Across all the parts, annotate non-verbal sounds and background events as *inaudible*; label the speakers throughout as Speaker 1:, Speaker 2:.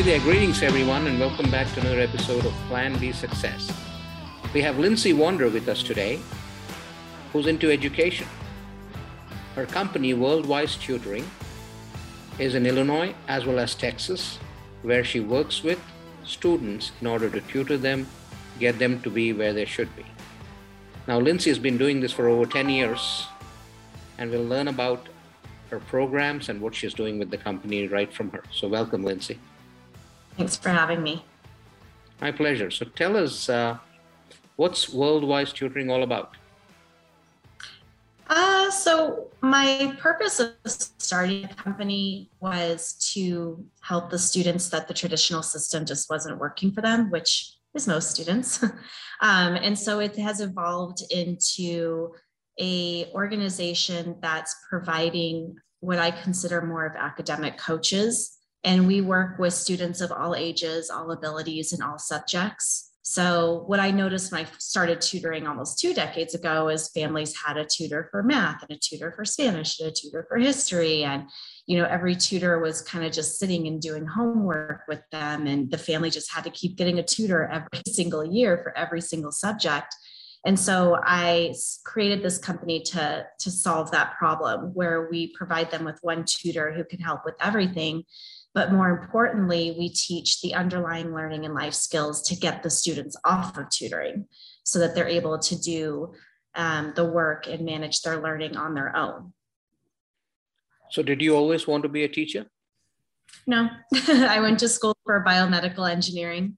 Speaker 1: Hey there, greetings everyone, and welcome back to another episode of Plan B Success. We have Lindsay Wander with us today, who's into education. Her company, Worldwise Tutoring, is in Illinois as well as Texas, where she works with students in order to tutor them, get them to be where they should be. Now, Lindsay has been doing this for over 10 years, and we'll learn about her programs and what she's doing with the company right from her. So, welcome, Lindsay.
Speaker 2: Thanks for having me.
Speaker 1: My pleasure. So, tell us uh, what's Worldwise Tutoring all about?
Speaker 2: Uh, so my purpose of starting a company was to help the students that the traditional system just wasn't working for them, which is most students. *laughs* um, and so it has evolved into a organization that's providing what I consider more of academic coaches. And we work with students of all ages, all abilities, and all subjects. So, what I noticed when I started tutoring almost two decades ago is families had a tutor for math and a tutor for Spanish and a tutor for history. And, you know, every tutor was kind of just sitting and doing homework with them. And the family just had to keep getting a tutor every *laughs* single year for every single subject. And so I created this company to, to solve that problem where we provide them with one tutor who can help with everything but more importantly, we teach the underlying learning and life skills to get the students off of tutoring so that they're able to do um, the work and manage their learning on their own.
Speaker 1: So, did you always want to be a teacher?
Speaker 2: No, *laughs* I went to school for biomedical engineering.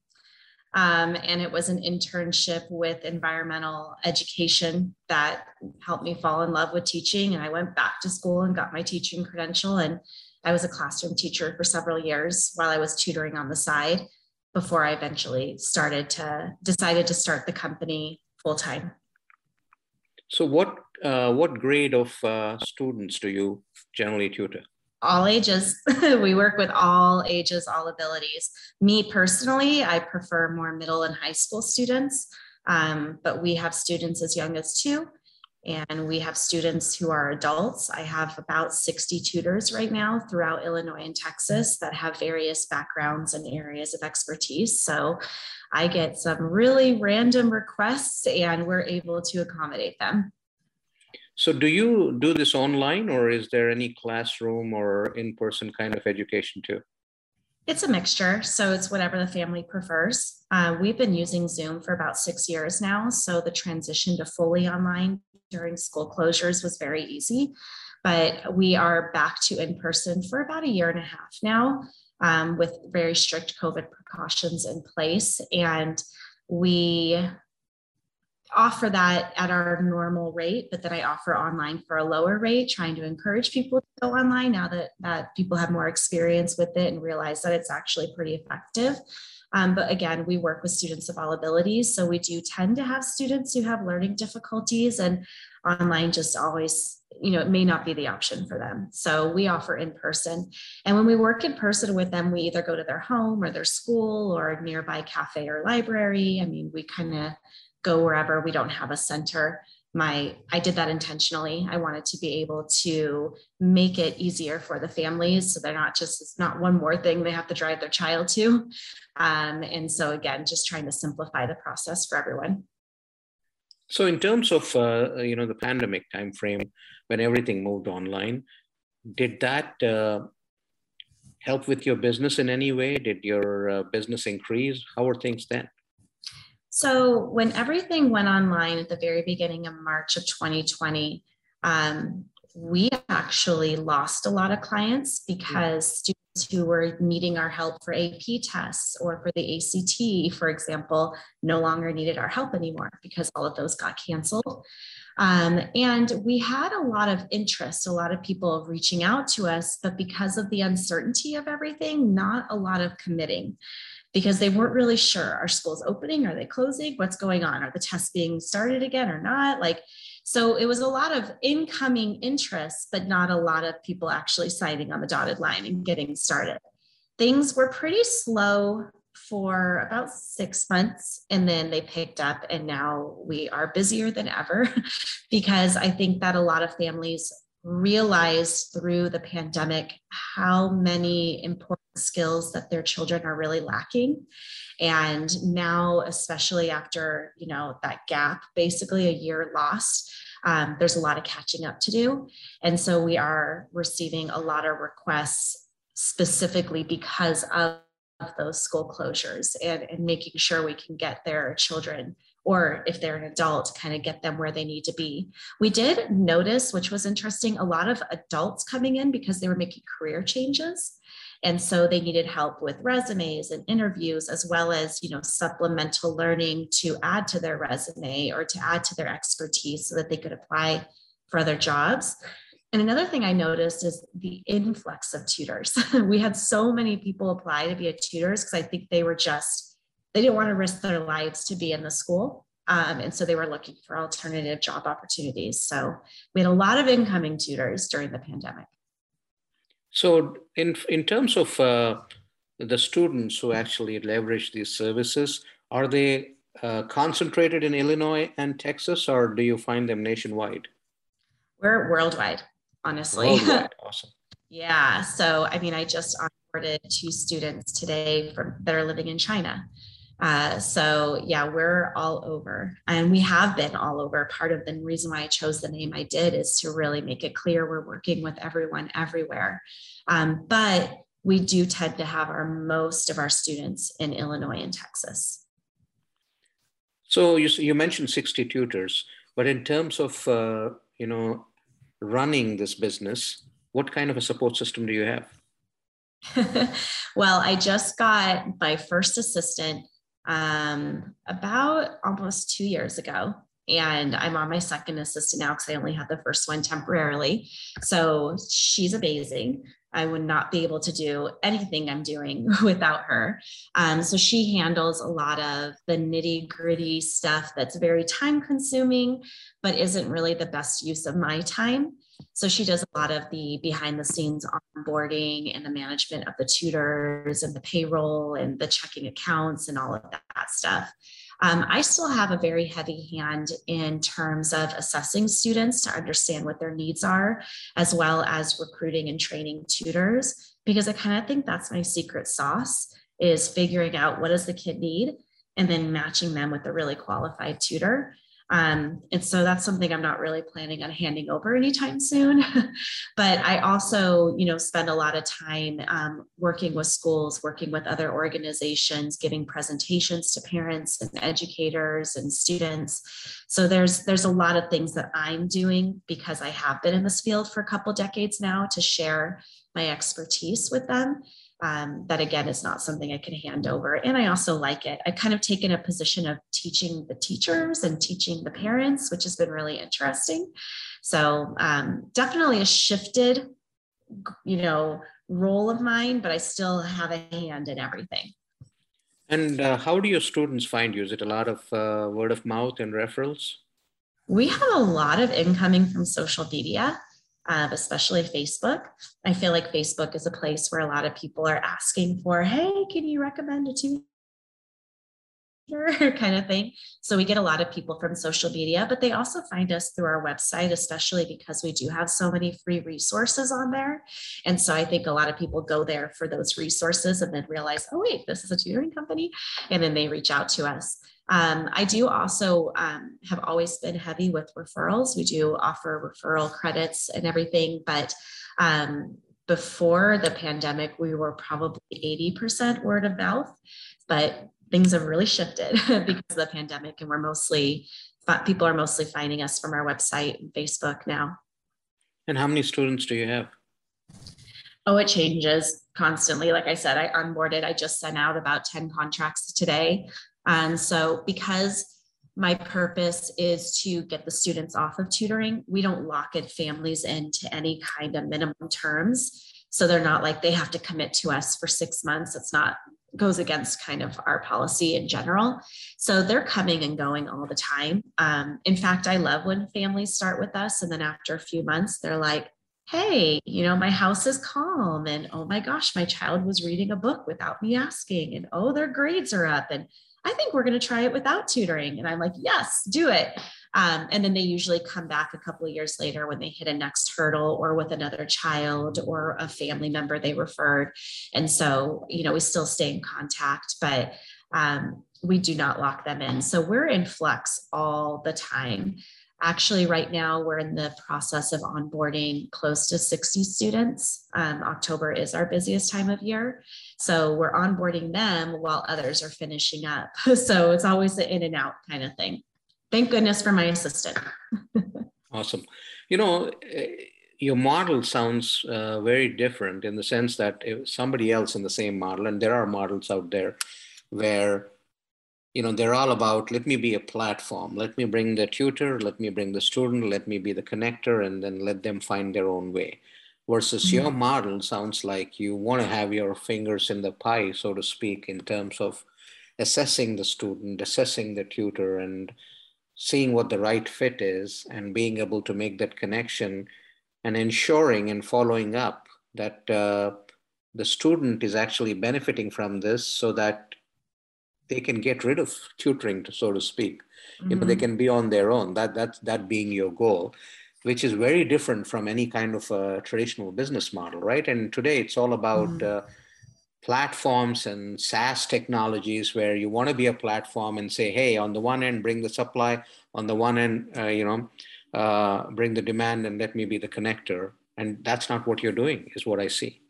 Speaker 2: Um, and it was an internship with environmental education that helped me fall in love with teaching. And I went back to school and got my teaching credential and I was a classroom teacher for several years while I was tutoring on the side before I eventually started to decided to start the company full time.
Speaker 1: So, what uh, what grade of uh, students do you generally tutor?
Speaker 2: All ages. *laughs* we work with all ages, all abilities. Me personally, I prefer more middle and high school students, um, but we have students as young as two and we have students who are adults. I have about 60 tutors right now throughout Illinois and Texas that have various backgrounds and areas of expertise. So I get some really random requests and we're able to accommodate them.
Speaker 1: So, do you do this online or is there any classroom or in person kind of education too?
Speaker 2: It's a mixture. So it's whatever the family prefers. Uh, we've been using Zoom for about six years now. So the transition to fully online during school closures was very easy. But we are back to in person for about a year and a half now um, with very strict COVID precautions in place. And we offer that at our normal rate, but then I offer online for a lower rate, trying to encourage people to go online now that, that people have more experience with it and realize that it's actually pretty effective. Um, but again, we work with students of all abilities. So we do tend to have students who have learning difficulties and online just always, you know, it may not be the option for them. So we offer in person. And when we work in person with them, we either go to their home or their school or nearby cafe or library. I mean, we kind of go wherever. We don't have a center. My i did that intentionally. I wanted to be able to make it easier for the families so they're not just it's not one more thing they have to drive their child to. Um, and so again just trying to simplify the process for everyone.
Speaker 1: So in terms of uh, you know the pandemic time frame when everything moved online did that uh, help with your business in any way? Did your uh, business increase? How are things then
Speaker 2: so, when everything went online at the very beginning of March of 2020, um, we actually lost a lot of clients because students who were needing our help for AP tests or for the ACT, for example, no longer needed our help anymore because all of those got canceled. Um, and we had a lot of interest, a lot of people reaching out to us, but because of the uncertainty of everything, not a lot of committing because they weren't really sure are schools opening? Are they closing? What's going on? Are the tests being started again or not? Like so it was a lot of incoming interest but not a lot of people actually signing on the dotted line and getting started. Things were pretty slow for about six months and then they picked up and now we are busier than ever *laughs* because i think that a lot of families realized through the pandemic how many important skills that their children are really lacking. And now especially after you know that gap basically a year lost um, there's a lot of catching up to do. And so we are receiving a lot of requests specifically because of those school closures and, and making sure we can get their children or if they're an adult, kind of get them where they need to be. We did notice, which was interesting, a lot of adults coming in because they were making career changes. And so they needed help with resumes and interviews, as well as, you know, supplemental learning to add to their resume or to add to their expertise so that they could apply for other jobs. And another thing I noticed is the influx of tutors. *laughs* we had so many people apply to be a tutors because I think they were just they didn't want to risk their lives to be in the school. Um, and so they were looking for alternative job opportunities. So we had a lot of incoming tutors during the pandemic.
Speaker 1: So, in, in terms of uh, the students who actually leverage these services, are they uh, concentrated in Illinois and Texas, or do you find them nationwide?
Speaker 2: We're worldwide, honestly.
Speaker 1: Worldwide. *laughs* Awesome.
Speaker 2: yeah. So, I mean, I just onboarded two students today from, that are living in China. Uh, so yeah, we're all over and we have been all over. Part of the reason why I chose the name I did is to really make it clear we're working with everyone everywhere. Um, but we do tend to have our most of our students in Illinois and Texas.
Speaker 1: So you, you mentioned 60 tutors, but in terms of, uh, you know, running this business, what kind of a support system do you have? *laughs*
Speaker 2: well, I just got my first assistant um, about almost two years ago. And I'm on my second assistant now because I only had the first one temporarily. So she's amazing. I would not be able to do anything I'm doing *laughs* without her. Um, so she handles a lot of the nitty gritty stuff that's very time consuming, but isn't really the best use of my time. So she does a lot of the behind the scenes onboarding and the management of the tutors and the payroll and the checking accounts and all of that stuff. Um, I still have a very heavy hand in terms of assessing students to understand what their needs are, as well as recruiting and training tutors, because I kind of think that's my secret sauce is figuring out what does the kid need and then matching them with a really qualified tutor. Um, and so that's something I'm not really planning on handing over anytime soon. *laughs* but I also, you know, spend a lot of time um, working with schools, working with other organizations, giving presentations to parents and educators and students. So there's there's a lot of things that I'm doing because I have been in this field for a couple decades now to share my expertise with them um, that again is not something I can hand over. And I also like it. I've kind of taken a position of teaching the teachers and teaching the parents, which has been really interesting. So um, definitely a shifted, you know, role of mine, but I still have a hand in everything.
Speaker 1: And uh, how do your students find you? Is it a lot of uh, word of mouth and referrals?
Speaker 2: We have a lot of incoming from social media uh, especially Facebook. I feel like Facebook is a place where a lot of people are asking for, hey, can you recommend a tutor? *laughs* kind of thing. So we get a lot of people from social media, but they also find us through our website, especially because we do have so many free resources on there. And so I think a lot of people go there for those resources and then realize, oh, wait, this is a tutoring company. And then they reach out to us. Um, I do also um, have always been heavy with referrals. We do offer referral credits and everything, but um, before the pandemic, we were probably 80% word of mouth, but things have really shifted *laughs* because of the pandemic, and we're mostly people are mostly finding us from our website and Facebook now.
Speaker 1: And how many students do you have?
Speaker 2: Oh, it changes constantly. Like I said, I onboarded, I just sent out about 10 contracts today. And so, because my purpose is to get the students off of tutoring, we don't lock in families into any kind of minimum terms. So they're not like they have to commit to us for six months. It's not goes against kind of our policy in general. So they're coming and going all the time. Um, in fact, I love when families start with us and then after a few months, they're like, hey, you know, my house is calm. And oh my gosh, my child was reading a book without me asking. And oh, their grades are up. And I think we're going to try it without tutoring. And I'm like, yes, do it. Um, and then they usually come back a couple of years later when they hit a next hurdle or with another child or a family member they referred. And so, you know, we still stay in contact, but um, we do not lock them in. So we're in flux all the time. Actually, right now, we're in the process of onboarding close to 60 students. Um, October is our busiest time of year. So we're onboarding them while others are finishing up. *laughs* So it's always the in and out kind of thing. Thank goodness for my assistant. *laughs*
Speaker 1: awesome. You know, eh, your model sounds uh, very different in the sense that somebody else in the same model, and there are models out there where you know they're all about let me be a platform. Let me bring the tutor. Let me bring the student. Let me be the connector and then let them find their own way. Versus mm-hmm. your model sounds like you want to have your fingers in the pie so to speak in terms of assessing the student assessing the tutor and seeing what the right fit is and being able to make that connection and ensuring and following up that uh, the student is actually benefiting from this so that they can get rid of tutoring, so to speak. Mm-hmm. You know, they mm-hmm. can be on their own. That that that being your goal, which is very different from any kind of a traditional business model, right? And today it's all about mm-hmm. uh, platforms and SaaS technologies where you want to be a platform and say, hey, on the one end, bring the supply. On the one end, uh, you know, uh, bring the demand and let me be the connector. And that's not what you're doing, is what I see.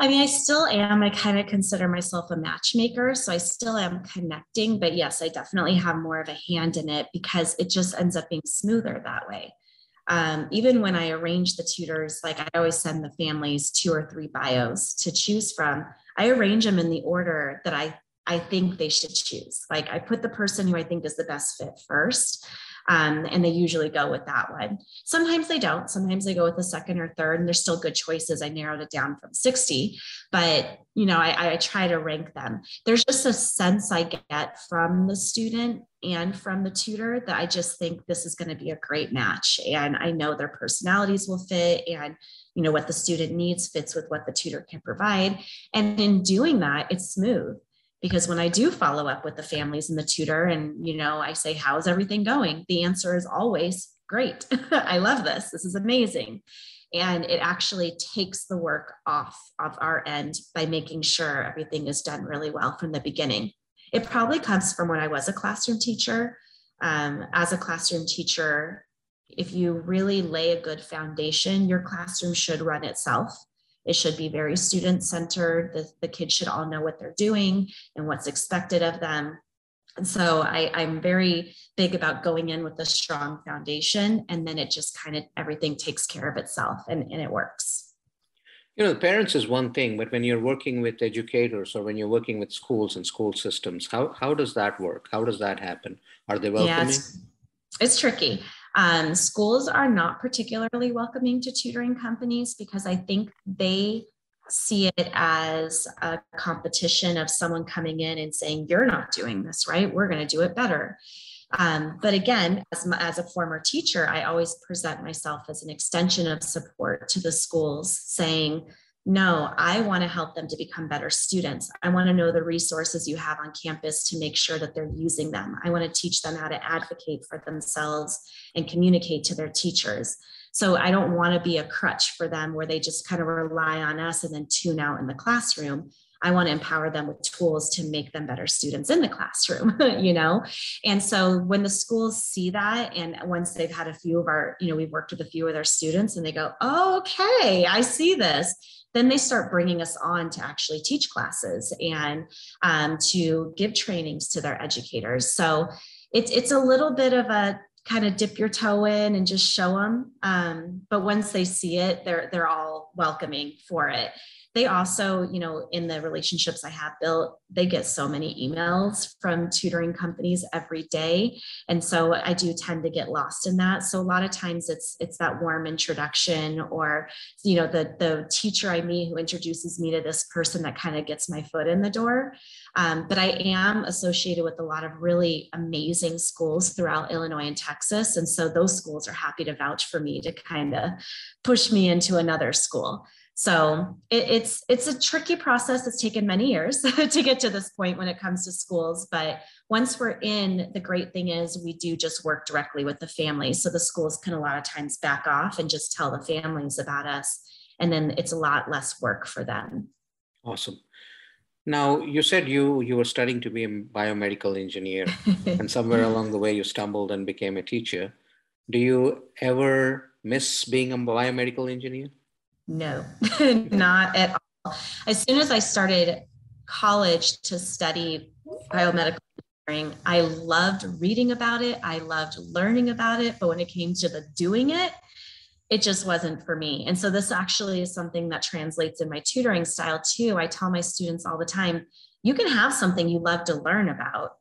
Speaker 2: I mean, I still am. I kind of consider myself a matchmaker. So I still am connecting. But yes, I definitely have more of a hand in it because it just ends up being smoother that way. Um, even when I arrange the tutors, like I always send the families two or three bios to choose from. I arrange them in the order that I I think they should choose. Like I put the person who I think is the best fit first. Um, and they usually go with that one. Sometimes they don't. Sometimes they go with the second or third, and there's still good choices. I narrowed it down from 60, but you know, I, I try to rank them. There's just a sense I get from the student and from the tutor that I just think this is going to be a great match. And I know their personalities will fit and you know what the student needs fits with what the tutor can provide. And in doing that, it's smooth because when I do follow up with the families and the tutor and you know I say how's everything going? the answer is always great. *laughs* I love this. This is amazing. And it actually takes the work off of our end by making sure everything is done really well from the beginning. It probably comes from when I was a classroom teacher. Um, as a classroom teacher if you really lay a good foundation your classroom should run itself it should be very student centered. The, the kids should all know what they're doing and what's expected of them. And so I, I'm very big about going in with a strong foundation, and then it just kind of everything takes care of itself and, and it works.
Speaker 1: You know, the parents is one thing, but when you're working with educators or when you're working with schools and school systems, how, how does that work? How does that happen? Are they welcoming? Yeah,
Speaker 2: it's, it's tricky. Um, schools are not particularly welcoming to tutoring companies because I think they see it as a competition of someone coming in and saying, You're not doing this right. We're going to do it better. Um, but again, as, as a former teacher, I always present myself as an extension of support to the schools, saying, no, I want to help them to become better students. I want to know the resources you have on campus to make sure that they're using them. I want to teach them how to advocate for themselves and communicate to their teachers. So I don't want to be a crutch for them where they just kind of rely on us and then tune out in the classroom. I want to empower them with tools to make them better students in the classroom, *laughs* you know? And so when the schools see that, and once they've had a few of our, you know, we've worked with a few of their students and they go, oh, okay, I see this then they start bringing us on to actually teach classes and um, to give trainings to their educators. So it's it's a little bit of a kind of dip your toe in and just show them. Um, but once they see it, they're they're all welcoming for it they also, you know, in the relationships I have built, they get so many emails from tutoring companies every day. And so I do tend to get lost in that. So a lot of times it's it's that warm introduction or, you know, the the teacher I meet who introduces me to this person that kind of gets my foot in the door. Um, but I am associated with a lot of really amazing schools throughout Illinois and Texas. And so those schools are happy to vouch for me to kind of push me into another school. So it, it's it's a tricky process. It's taken many years *laughs* to get to this point when it comes to schools. But once we're in, the great thing is we do just work directly with the families. So the schools can a lot of times back off and just tell the families about us. And then it's a lot less work for them.
Speaker 1: Awesome. Now you said you you were studying to be a biomedical engineer, *laughs* and somewhere along the way you stumbled and became a teacher. Do you ever miss being a biomedical engineer?
Speaker 2: No, *laughs* not at all. As soon as I started college to study biomedical engineering, I loved reading about it. I loved learning about it. But when it came to the doing it, it just wasn't for me. And so this actually is something that translates in my tutoring style too. I tell my students all the time, you can have something you love to learn about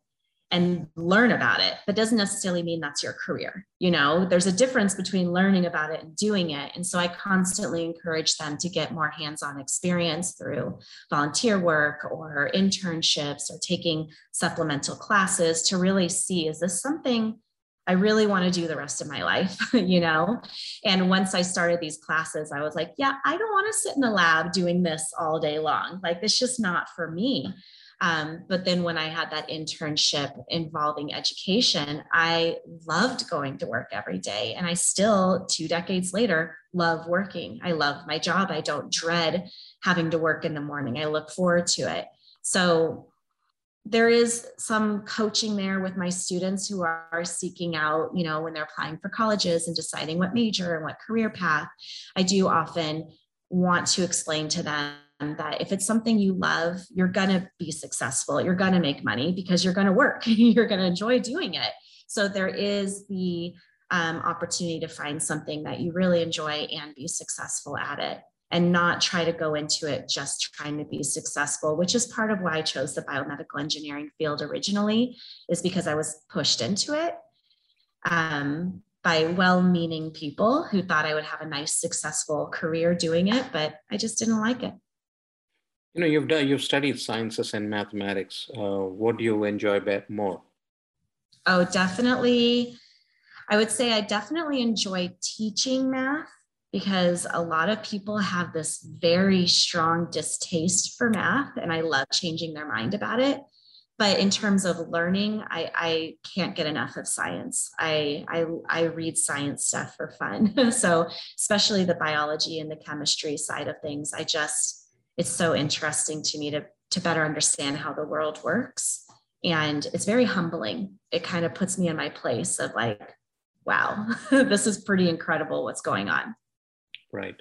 Speaker 2: and learn about it. but doesn't necessarily mean that's your career. You know, there's a difference between learning about it and doing it. And so I constantly encourage them to get more hands on experience through volunteer work or internships or taking supplemental classes to really see is this something I really want to do the rest of my life, *laughs* you know? And once I started these classes, I was like, yeah, I don't want to sit in the lab doing this all day long. Like, it's just not for me. Um, but then when I had that internship involving education, I loved going to work every day. And I still, two decades later, love working. I love my job. I don't dread having to work in the morning. I look forward to it. So there is some coaching there with my students who are seeking out, you know, when they're applying for colleges and deciding what major and what career path. I do often want to explain to them that if it's something you love, you're going to be successful. You're going to make money because you're going to work. *laughs* you're going to enjoy doing it. So there is the um, opportunity to find something that you really enjoy and be successful at it and not try to go into it just trying to be successful, which is part of why I chose the biomedical engineering field originally, is because I was pushed into it. Um, by well meaning people who thought I would have a nice, successful career doing it, but I just didn't like it.
Speaker 1: You know, you've done, you've studied sciences and mathematics. Uh, what do you enjoy more?
Speaker 2: Oh, definitely. I would say I definitely enjoy teaching math because a lot of people have this very strong distaste for math, and I love changing their mind about it. But in terms of learning, I, I can't get enough of science. I, I, I read science stuff for fun. *laughs* so, especially the biology and the chemistry side of things, I just, it's so interesting to me to, to better understand how the world works. And it's very humbling. It kind of puts me in my place of like, wow, *laughs* this is pretty incredible what's going on.
Speaker 1: Right.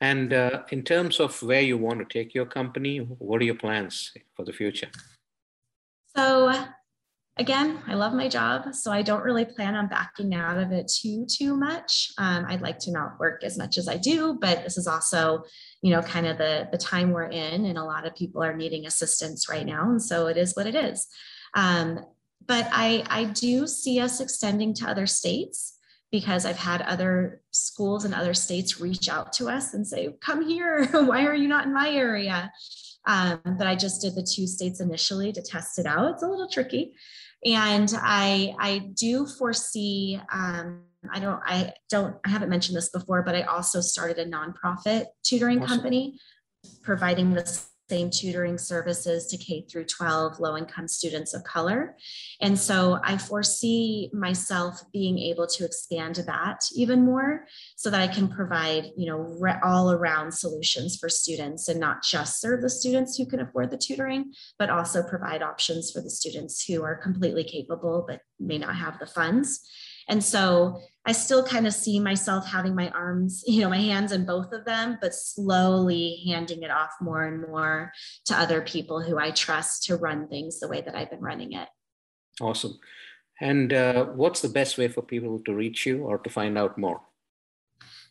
Speaker 1: And uh, in terms of where you want to take your company, what are your plans for the future?
Speaker 2: So again, I love my job, so I don't really plan on backing out of it too too much. Um, I'd like to not work as much as I do, but this is also, you know, kind of the the time we're in, and a lot of people are needing assistance right now, and so it is what it is. Um, but I I do see us extending to other states because I've had other schools in other states reach out to us and say, "Come here! *laughs* Why are you not in my area?" Um, but I just did the two states initially to test it out. It's a little tricky, and I I do foresee. Um, I don't I don't I haven't mentioned this before, but I also started a nonprofit tutoring awesome. company providing this same tutoring services to K through 12 low income students of color. And so I foresee myself being able to expand that even more so that I can provide, you know, all around solutions for students and not just serve the students who can afford the tutoring, but also provide options for the students who are completely capable but may not have the funds. And so I still kind of see myself having my arms, *laughs* you know, my hands in both of them, but slowly handing it off more and more to other people who I trust to run things the way that I've been running it.
Speaker 1: Awesome. And uh, what's the best way for people to reach you or to find out more?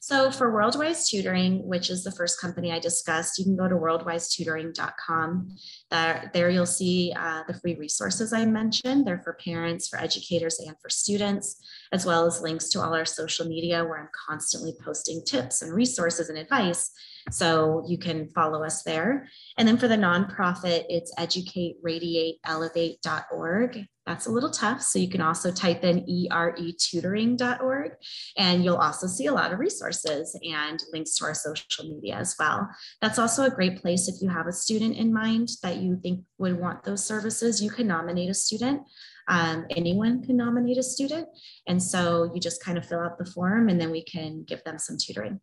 Speaker 2: So for WorldWise Tutoring, which is the first company I discussed, you can go to worldwisetutoring.com. There, there you'll see uh, the free resources I mentioned. They're for parents, for educators, and for students, as well as links to all our social media where I'm constantly posting tips and resources and advice. So you can follow us there. And then for the nonprofit, it's educateradiateelevate.org. That's a little tough. So you can also type in eretutoring.org and you'll also see a lot of resources and links to our social media as well. That's also a great place if you have a student in mind that you think would want those services. You can nominate a student. Um, anyone can nominate a student. And so you just kind of fill out the form and then we can give them some tutoring.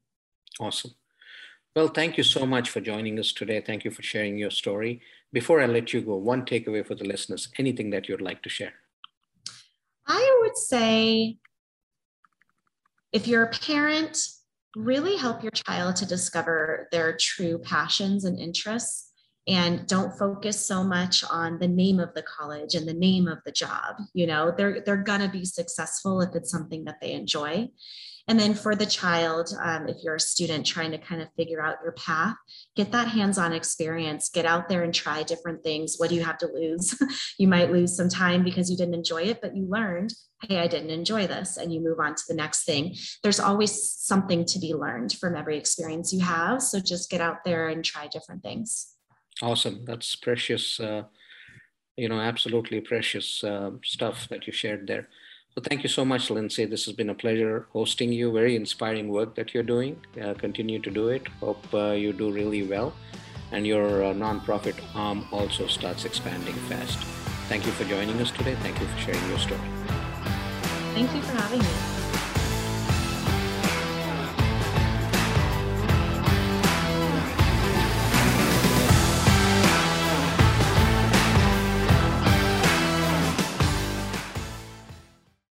Speaker 1: Awesome. Well, thank you so much for joining us today. Thank you for sharing your story. Before I let you go, one takeaway for the listeners, anything that you'd like to share?
Speaker 2: I would say if you're a parent, really help your child to discover their true passions and interests and don't focus so much on the name of the college and the name of the job you know they're they're going to be successful if it's something that they enjoy and then for the child, um, if you're a student trying to kind of figure out your path, get that hands on experience, get out there and try different things. What do you have to lose? *laughs* you might lose some time because you didn't enjoy it, but you learned, hey, I didn't enjoy this, and you move on to the next thing. There's always something to be learned from every experience you have. So just get out there and try different things.
Speaker 1: Awesome. That's precious. Uh, you know, absolutely precious uh, stuff that you shared there. So thank you so much, Lindsay. This has been a pleasure hosting you. Very inspiring work that you're doing. Uh, continue to do it. Hope uh, you do really well. And your uh, nonprofit arm also starts expanding fast. Thank you for joining us today. Thank you for sharing your story.
Speaker 2: Thank you for having me.